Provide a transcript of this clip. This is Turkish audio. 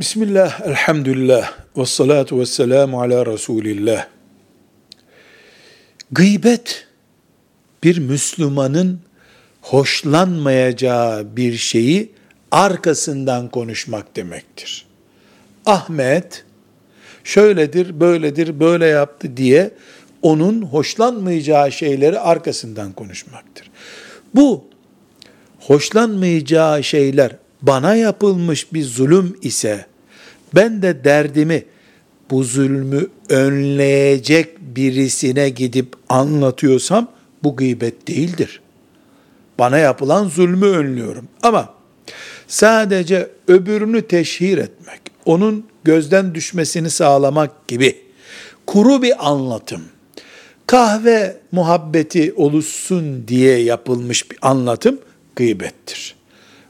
Bismillah, elhamdülillah, ve salatu ve selamu ala Resulillah. Gıybet, bir Müslümanın hoşlanmayacağı bir şeyi arkasından konuşmak demektir. Ahmet, şöyledir, böyledir, böyle yaptı diye onun hoşlanmayacağı şeyleri arkasından konuşmaktır. Bu hoşlanmayacağı şeyler bana yapılmış bir zulüm ise ben de derdimi bu zulmü önleyecek birisine gidip anlatıyorsam bu gıybet değildir. Bana yapılan zulmü önlüyorum. Ama sadece öbürünü teşhir etmek, onun gözden düşmesini sağlamak gibi kuru bir anlatım, kahve muhabbeti oluşsun diye yapılmış bir anlatım gıybettir.